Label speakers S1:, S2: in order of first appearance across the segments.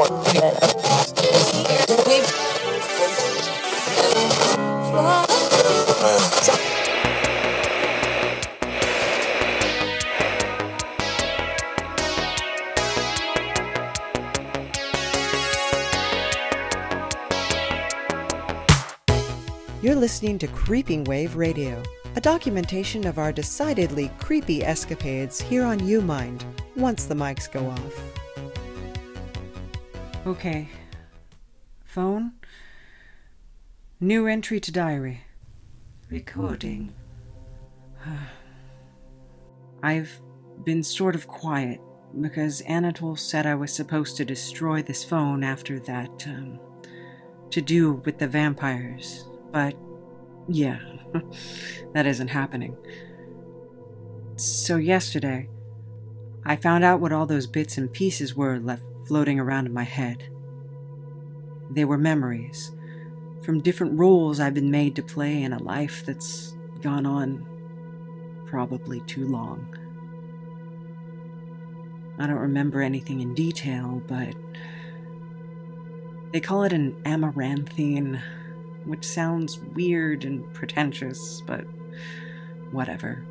S1: You're listening to Creeping Wave Radio, a documentation of our decidedly creepy escapades here on UMind once the mics go off.
S2: Okay. Phone. New entry to diary. Recording. I've been sort of quiet because Anatole said I was supposed to destroy this phone after that, um, to do with the vampires. But, yeah, that isn't happening. So, yesterday, I found out what all those bits and pieces were left floating around in my head. They were memories from different roles I've been made to play in a life that's gone on probably too long. I don't remember anything in detail, but they call it an amaranthine, which sounds weird and pretentious, but whatever.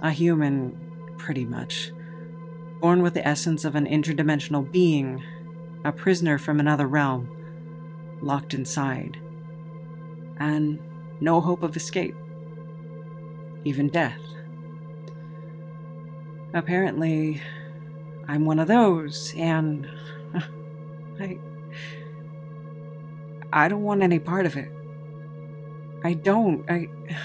S2: A human, pretty much. Born with the essence of an interdimensional being, a prisoner from another realm, locked inside, and no hope of escape, even death. Apparently, I'm one of those, and I. I don't want any part of it. I don't. I.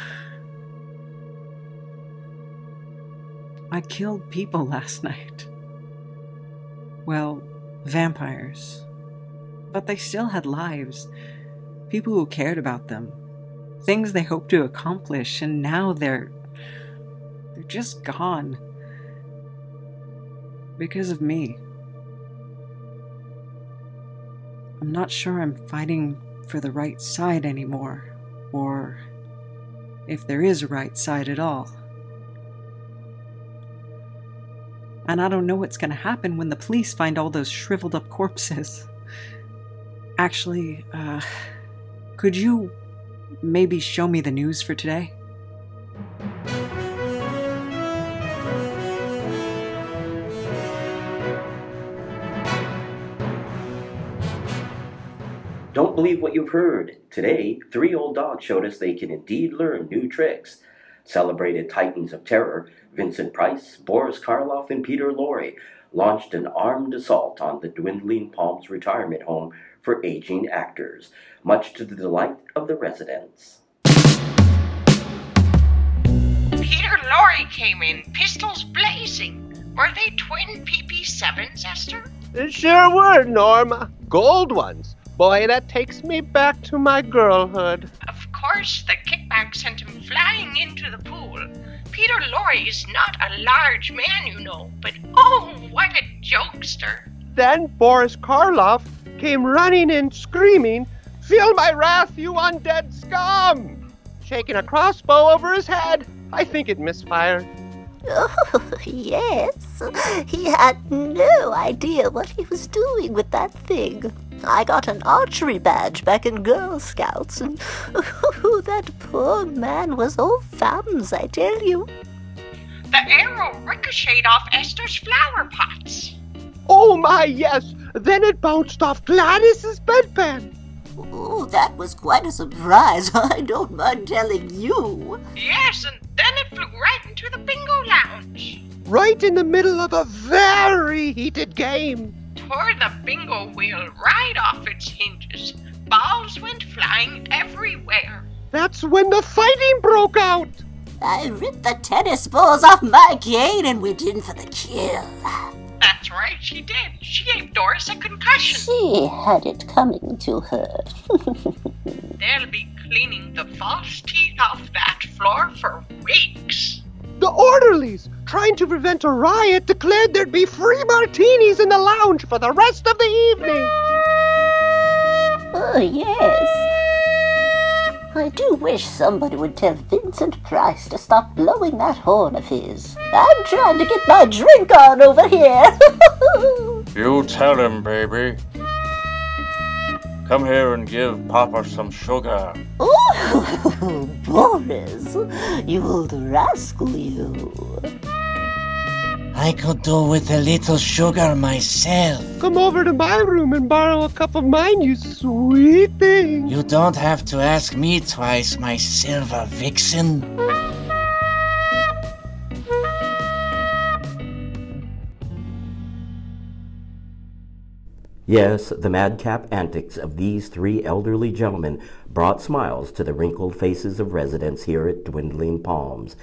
S2: I killed people last night. Well, vampires. But they still had lives. People who cared about them. Things they hoped to accomplish, and now they're. they're just gone. Because of me. I'm not sure I'm fighting for the right side anymore, or if there is a right side at all. And I don't know what's going to happen when the police find all those shriveled up corpses. Actually, uh, could you maybe show me the news for today?
S3: Don't believe what you've heard. Today, three old dogs showed us they can indeed learn new tricks. Celebrated titans of terror, Vincent Price, Boris Karloff, and Peter Lorre launched an armed assault on the dwindling Palms retirement home for aging actors, much to the delight of the residents.
S4: Peter Lorre came in, pistols blazing. Were they twin PP7s, Esther?
S5: They sure were, Norma. Gold ones. Boy, that takes me back to my girlhood.
S4: Of course, the kickback sent him flying into the pool. Peter Lorre is not a large man, you know, but oh, what a jokester.
S5: Then Boris Karloff came running in screaming, Feel my wrath, you undead scum! Shaking a crossbow over his head. I think it misfired.
S6: Oh, yes. He had no idea what he was doing with that thing. I got an archery badge back in Girl Scouts, and oh, that poor man was all thumbs, I tell you.
S4: The arrow ricocheted off Esther's flower pots.
S5: Oh my, yes! Then it bounced off Gladys's bedpan.
S6: Oh, that was quite a surprise, I don't mind telling you.
S4: Yes, and then it flew right into the bingo lounge.
S5: Right in the middle of a very heated game.
S4: Tore the bingo wheel right off its hinges. Balls went flying everywhere.
S5: That's when the fighting broke out.
S6: I ripped the tennis balls off my cane and went in for the kill.
S4: That's right, she did. She gave Doris a concussion.
S6: She had it coming to her.
S4: They'll be cleaning the false teeth off that floor for weeks.
S5: The orderlies, trying to prevent a riot, declared there'd be free martinis in the lounge for the rest of the evening.
S6: oh, yes. I do wish somebody would tell Vincent Price to stop blowing that horn of his. I'm trying to get my drink on over here.
S7: You tell him, baby. Come here and give Papa some sugar.
S6: Oh, Boris, you old rascal, you.
S8: I could do with a little sugar myself.
S5: Come over to my room and borrow a cup of mine, you sweet thing.
S8: You don't have to ask me twice, my silver vixen.
S3: Yes, the madcap antics of these three elderly gentlemen brought smiles to the wrinkled faces of residents here at Dwindling Palms,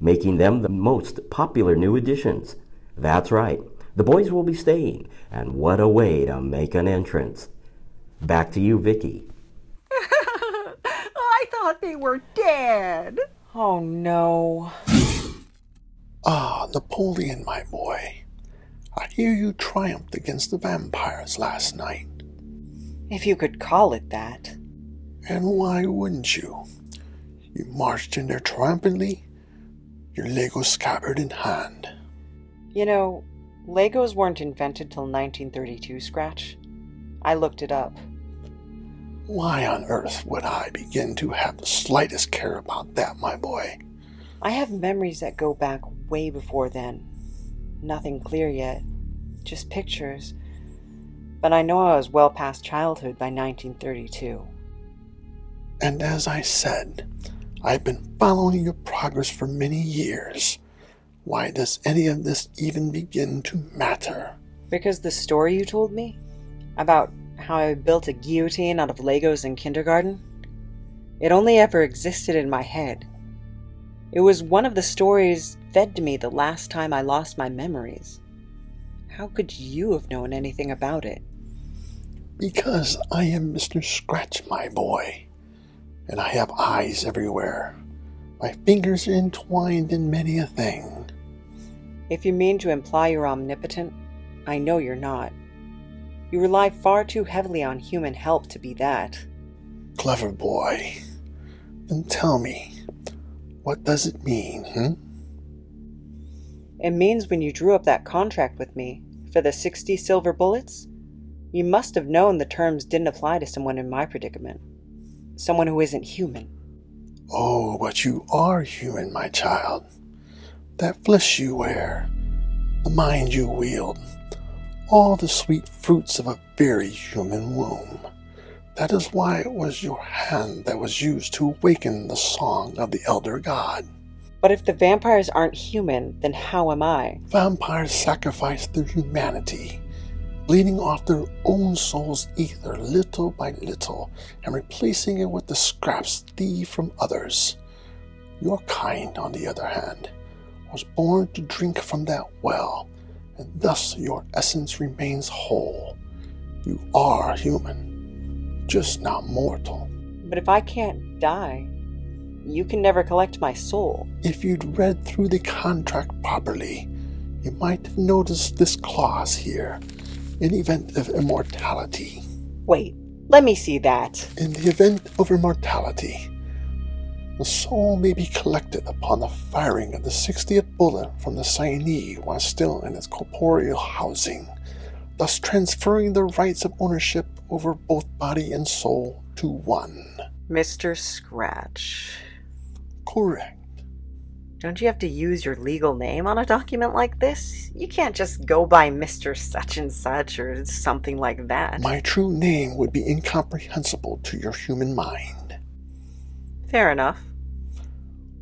S3: making them the most popular new additions. That's right, the boys will be staying, and what a way to make an entrance. Back to you, Vicky.
S1: I thought they were dead.
S2: Oh no.
S9: Ah, Napoleon, my boy. I hear you triumphed against the vampires last night.
S2: If you could call it that.
S9: And why wouldn't you? You marched in there triumphantly, your Lego scabbard in hand.
S2: You know, Legos weren't invented till 1932, Scratch. I looked it up.
S9: Why on earth would I begin to have the slightest care about that, my boy?
S2: I have memories that go back way before then. Nothing clear yet, just pictures. But I know I was well past childhood by 1932.
S9: And as I said, I've been following your progress for many years. Why does any of this even begin to matter?
S2: Because the story you told me about how I built a guillotine out of Legos in kindergarten, it only ever existed in my head. It was one of the stories fed to me the last time I lost my memories. How could you have known anything about it?
S9: Because I am Mr. Scratch, my boy, and I have eyes everywhere. My fingers are entwined in many a thing.
S2: If you mean to imply you're omnipotent, I know you're not. You rely far too heavily on human help to be that.
S9: Clever boy. Then tell me, what does it mean, hmm?
S2: It means when you drew up that contract with me for the 60 silver bullets, you must have known the terms didn't apply to someone in my predicament. Someone who isn't human.
S9: Oh, but you are human, my child. That flesh you wear, the mind you wield, all the sweet fruits of a very human womb. That is why it was your hand that was used to awaken the song of the elder god.
S2: But if the vampires aren't human, then how am I?
S9: Vampires sacrifice their humanity, bleeding off their own soul's ether little by little and replacing it with the scraps thieved from others. Your kind, on the other hand, was born to drink from that well, and thus your essence remains whole. You are human, just not mortal.
S2: But if I can't die, you can never collect my soul.
S9: If you'd read through the contract properly, you might have noticed this clause here in event of immortality.
S2: Wait, let me see that.
S9: In the event of immortality, the soul may be collected upon the firing of the 60th bullet from the signee while still in its corporeal housing, thus transferring the rights of ownership over both body and soul to one.
S2: Mr. Scratch.
S9: Correct.
S2: Don't you have to use your legal name on a document like this? You can't just go by Mr. Such and Such or something like that.
S9: My true name would be incomprehensible to your human mind.
S2: Fair enough.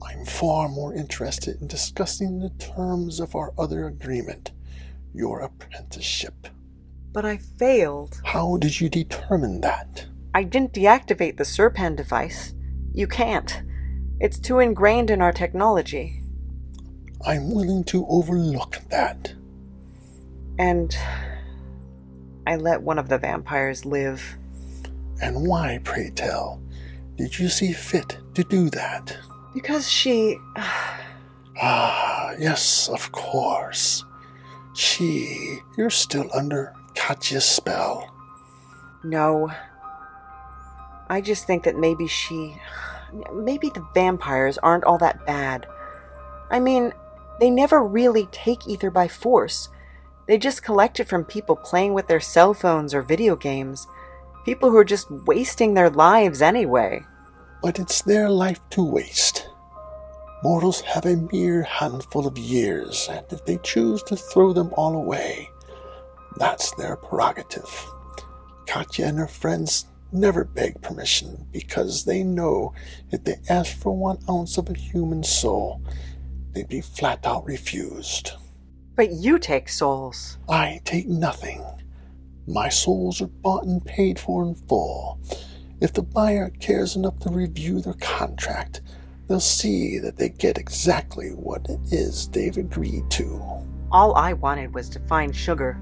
S9: I'm far more interested in discussing the terms of our other agreement, your apprenticeship.
S2: But I failed.
S9: How did you determine that?
S2: I didn't deactivate the Serpan device. You can't. It's too ingrained in our technology.
S9: I'm willing to overlook that.
S2: And I let one of the vampires live.
S9: And why, pray tell, did you see fit to do that?
S2: Because she.
S9: ah, yes, of course. She. You're still under Katya's spell.
S2: No. I just think that maybe she. Maybe the vampires aren't all that bad. I mean, they never really take ether by force. They just collect it from people playing with their cell phones or video games. People who are just wasting their lives anyway.
S9: But it's their life to waste. Mortals have a mere handful of years, and if they choose to throw them all away, that's their prerogative. Katya and her friends never beg permission because they know if they ask for one ounce of a human soul, they'd be flat out refused.
S2: But you take souls.
S9: I take nothing. My souls are bought and paid for in full. If the buyer cares enough to review their contract, they'll see that they get exactly what it is they've agreed to.
S2: All I wanted was to find Sugar.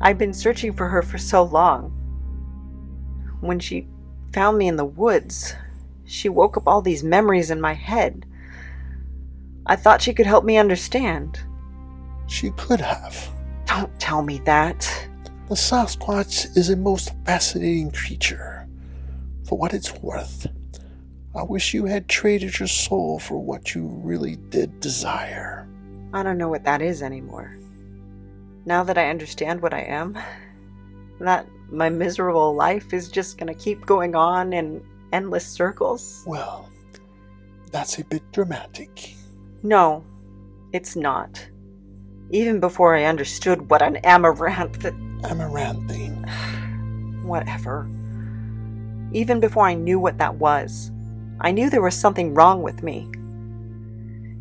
S2: I've been searching for her for so long. When she found me in the woods, she woke up all these memories in my head. I thought she could help me understand.
S9: She could have.
S2: Don't tell me that.
S9: The Sasquatch is a most fascinating creature. For what it's worth, I wish you had traded your soul for what you really did desire.
S2: I don't know what that is anymore. Now that I understand what I am, that my miserable life is just gonna keep going on in endless circles.
S9: Well, that's a bit dramatic.
S2: No, it's not. Even before I understood what an amaranth.
S9: Amaranthine.
S2: Whatever. Even before I knew what that was, I knew there was something wrong with me.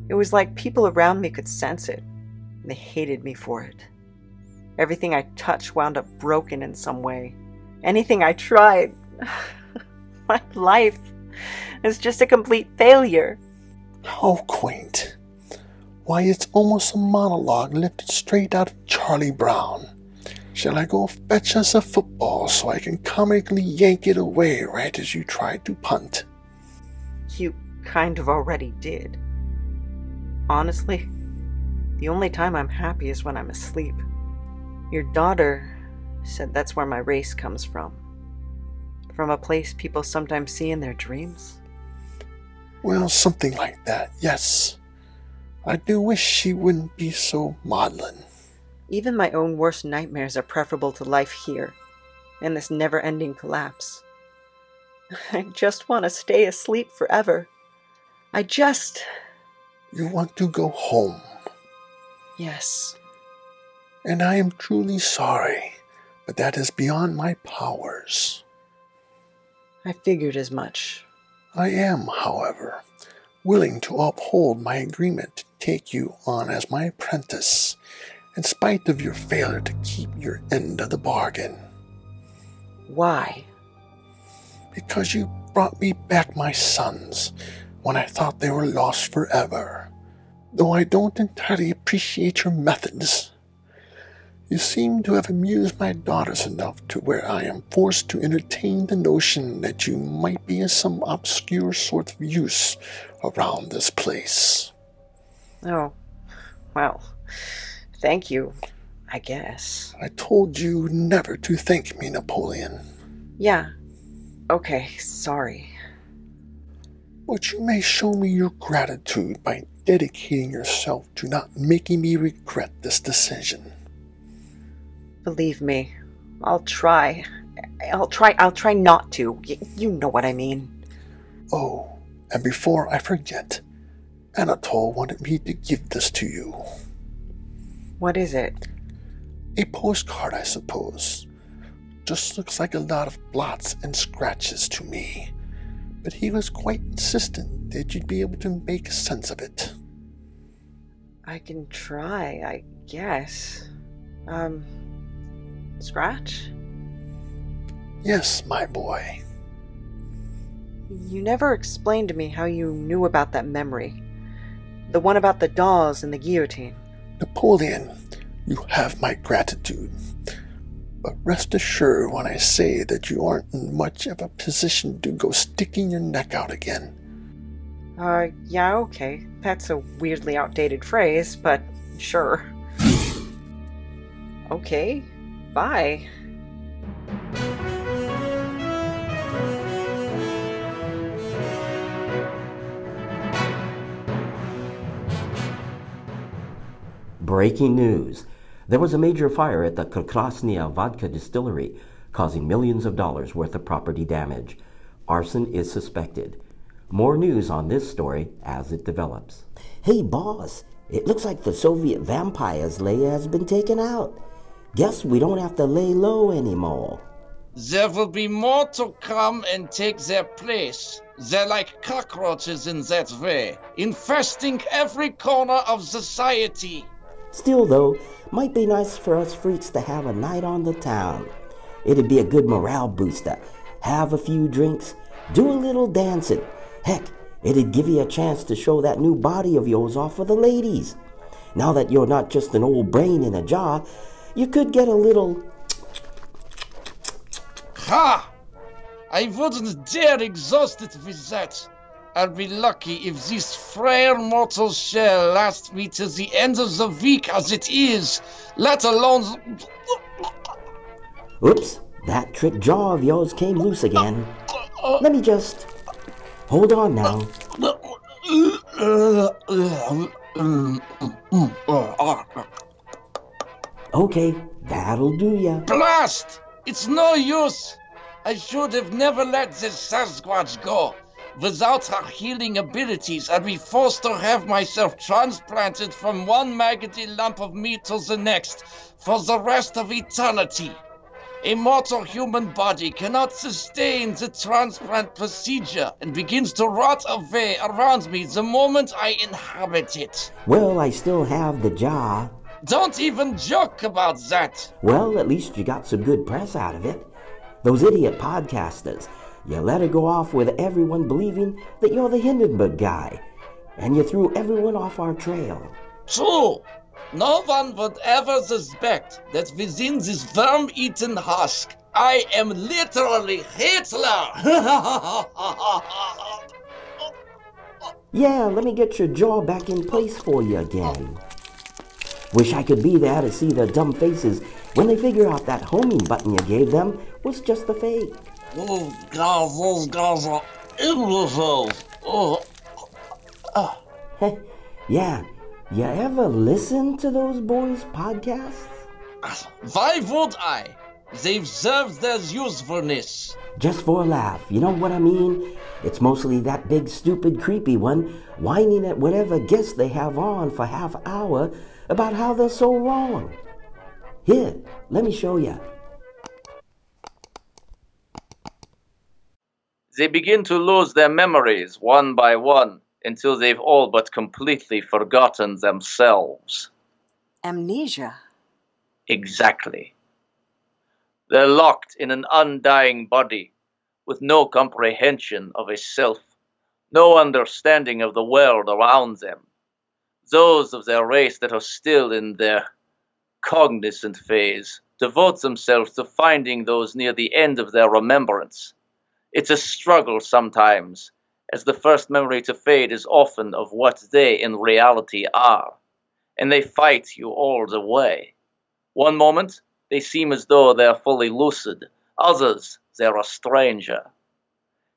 S2: It was like people around me could sense it, and they hated me for it. Everything I touched wound up broken in some way. Anything I tried. My life is just a complete failure.
S9: How quaint. Why, it's almost a monologue lifted straight out of Charlie Brown. Shall I go fetch us a football so I can comically yank it away right as you try to punt?
S2: You kind of already did. Honestly, the only time I'm happy is when I'm asleep. Your daughter said that's where my race comes from. From a place people sometimes see in their dreams?
S9: Well, something like that, yes. I do wish she wouldn't be so maudlin.
S2: Even my own worst nightmares are preferable to life here, in this never ending collapse. I just want to stay asleep forever. I just.
S9: You want to go home.
S2: Yes.
S9: And I am truly sorry, but that is beyond my powers.
S2: I figured as much.
S9: I am, however, willing to uphold my agreement to take you on as my apprentice, in spite of your failure to keep your end of the bargain.
S2: Why?
S9: Because you brought me back my sons when I thought they were lost forever. Though I don't entirely appreciate your methods, you seem to have amused my daughters enough to where I am forced to entertain the notion that you might be in some obscure sort of use around this place.
S2: Oh, well, thank you, I guess.
S9: I told you never to thank me, Napoleon.
S2: Yeah. Okay, sorry.
S9: But you may show me your gratitude by dedicating yourself to not making me regret this decision.
S2: Believe me, I'll try. I'll try. I'll try not to. Y- you know what I mean.
S9: Oh, and before I forget, Anatole wanted me to give this to you.
S2: What is it?
S9: A postcard, I suppose. Just looks like a lot of blots and scratches to me. But he was quite insistent that you'd be able to make sense of it.
S2: I can try, I guess. Um, Scratch?
S9: Yes, my boy.
S2: You never explained to me how you knew about that memory. The one about the dolls and the guillotine.
S9: Napoleon, you have my gratitude. But rest assured when I say that you aren't in much of a position to go sticking your neck out again.
S2: Uh, yeah, okay. That's a weirdly outdated phrase, but sure. Okay, bye.
S3: Breaking news. There was a major fire at the Krasnia vodka distillery, causing millions of dollars worth of property damage. Arson is suspected. More news on this story as it develops.
S10: Hey, boss, it looks like the Soviet vampires layer has been taken out. Guess we don't have to lay low anymore.
S11: There will be more to come and take their place. They're like cockroaches in that way, infesting every corner of society.
S10: Still, though, might be nice for us freaks to have a night on the town. It'd be a good morale booster. Have a few drinks, do a little dancing. Heck, it'd give you a chance to show that new body of yours off for the ladies. Now that you're not just an old brain in a jar, you could get a little.
S11: Ha! I wouldn't dare exhaust it with that. I'll be lucky if this frail mortal shell lasts me to the end of the week as it is, let alone.
S10: Oops, that trick jaw of yours came loose again. Let me just. Hold on now. Okay, that'll do ya.
S11: Blast! It's no use! I should have never let this Sasquatch go. Without her healing abilities, I'd be forced to have myself transplanted from one maggoty lump of meat to the next for the rest of eternity. A mortal human body cannot sustain the transplant procedure and begins to rot away around me the moment I inhabit it.
S10: Well, I still have the jar.
S11: Don't even joke about that.
S10: Well, at least you got some good press out of it. Those idiot podcasters, you let it go off with everyone believing that you're the Hindenburg guy, and you threw everyone off our trail.
S11: True. No one would ever suspect that within this worm eaten husk, I am literally Hitler!
S10: yeah, let me get your jaw back in place for you again. Wish I could be there to see their dumb faces when they figure out that homing button you gave them was just a fake.
S11: Oh, God, those guys are imbeciles. Oh.
S10: Ah. yeah, you ever listen to those boys' podcasts?
S11: Why would I? They've served their usefulness.
S10: Just for a laugh, you know what I mean? It's mostly that big, stupid, creepy one whining at whatever guest they have on for half hour about how they're so wrong. Here, let me show you.
S7: They begin to lose their memories one by one until they've all but completely forgotten themselves.
S2: Amnesia.
S7: Exactly. They're locked in an undying body with no comprehension of a self, no understanding of the world around them. Those of their race that are still in their cognizant phase devote themselves to finding those near the end of their remembrance. It's a struggle sometimes, as the first memory to fade is often of what they in reality are, and they fight you all the way. One moment, they seem as though they are fully lucid, others, they're a stranger.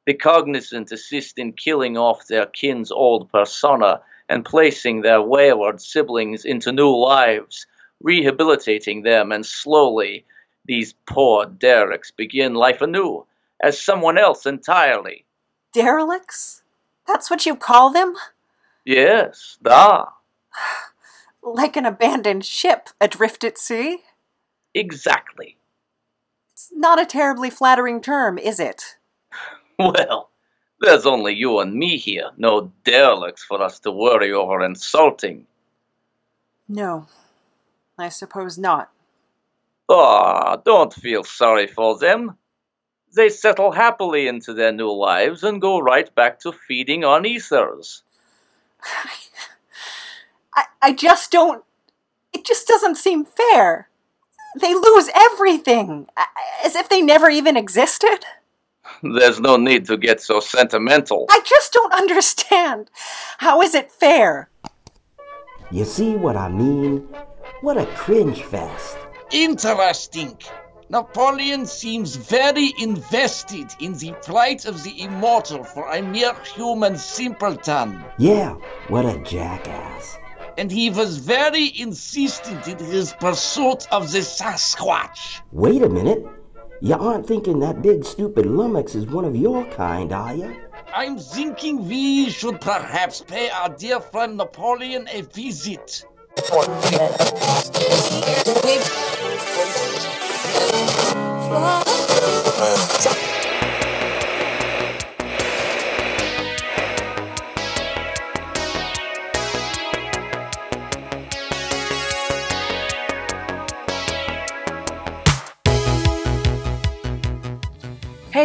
S7: The cognizant assist in killing off their kin's old persona and placing their wayward siblings into new lives, rehabilitating them, and slowly these poor derelicts begin life anew as someone else entirely.
S2: Derelicts? That's what you call them?
S7: Yes, da.
S2: like an abandoned ship adrift at sea?
S7: Exactly.
S2: It's not a terribly flattering term, is it?
S7: Well, there's only you and me here, no derelicts for us to worry over insulting.
S2: No, I suppose not.
S7: Ah, oh, don't feel sorry for them. They settle happily into their new lives and go right back to feeding on ethers.
S2: I, I just don't. It just doesn't seem fair. They lose everything, as if they never even existed.
S7: There's no need to get so sentimental.
S2: I just don't understand. How is it fair?
S10: You see what I mean? What a cringe fest.
S11: Interesting. Napoleon seems very invested in the plight of the immortal for a mere human simpleton.
S10: Yeah, what a jackass.
S11: and he was very insistent in his pursuit of the Sasquatch.
S10: Wait a minute. You aren't thinking that big stupid lummox is one of your kind, are you?
S11: I'm thinking we should perhaps pay our dear friend Napoleon a visit.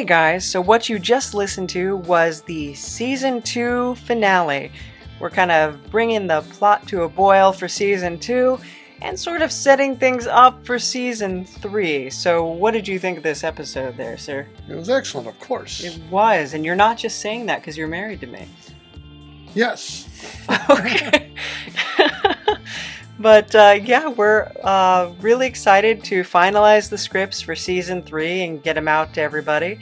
S2: Hey guys, so what you just listened to was the season 2 finale. We're kind of bringing the plot to a boil for season 2 and sort of setting things up for season 3. So, what did you think of this episode there, sir?
S9: It was excellent, of course.
S2: It was, and you're not just saying that because you're married to me.
S9: Yes.
S2: okay. but uh, yeah, we're uh, really excited to finalize the scripts for season three and get them out to everybody.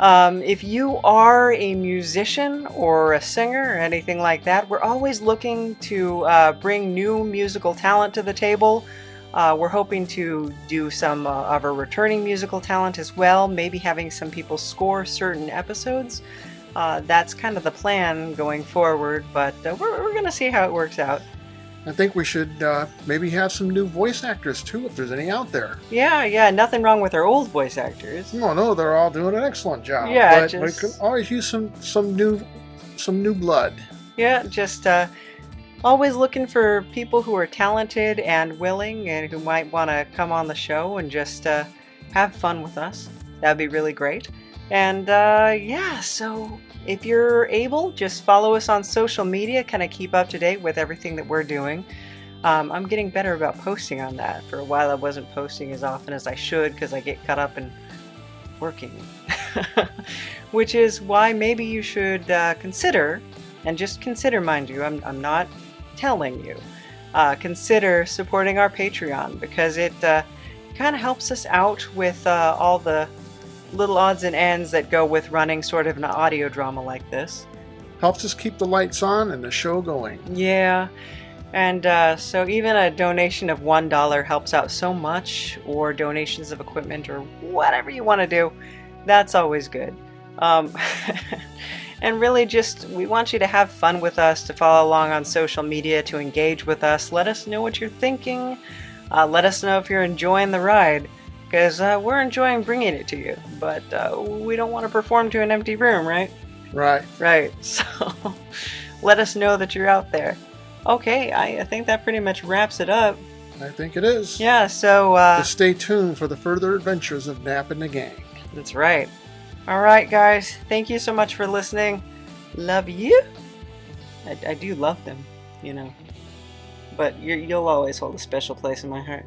S2: Um, if you are a musician or a singer or anything like that, we're always looking to uh, bring new musical talent to the table. Uh, we're hoping to do some uh, of our returning musical talent as well, maybe having some people score certain episodes. Uh, that's kind of the plan going forward, but we're, we're going to see how it works out.
S9: I think we should uh, maybe have some new voice actors too, if there's any out there.
S2: Yeah, yeah, nothing wrong with our old voice actors.
S9: No, no, they're all doing an excellent job.
S2: Yeah,
S9: but
S2: just-
S9: we could always use some some new some new blood.
S2: Yeah, just uh, always looking for people who are talented and willing and who might want to come on the show and just uh, have fun with us. That'd be really great. And uh, yeah, so if you're able, just follow us on social media, kind of keep up to date with everything that we're doing. Um, I'm getting better about posting on that. For a while, I wasn't posting as often as I should because I get caught up in working. Which is why maybe you should uh, consider, and just consider, mind you, I'm, I'm not telling you, uh, consider supporting our Patreon because it uh, kind of helps us out with uh, all the little odds and ends that go with running sort of an audio drama like this.
S9: Helps us keep the lights on and the show going.
S2: Yeah. And uh, so even a donation of $1 helps out so much, or donations of equipment, or whatever you want to do. That's always good. Um, and really, just we want you to have fun with us, to follow along on social media, to engage with us. Let us know what you're thinking. Uh, let us know if you're enjoying the ride, because uh, we're enjoying bringing it to you. But uh, we don't want to perform to an empty room, right?
S9: Right.
S2: Right. So let us know that you're out there. Okay, I, I think that pretty much wraps it up.
S9: I think it is.
S2: Yeah, so uh,
S9: Just stay tuned for the further adventures of Nap and the gang.
S2: that's right. All right, guys. Thank you so much for listening. Love you. I, I do love them, you know. But you'll always hold a special place in my heart.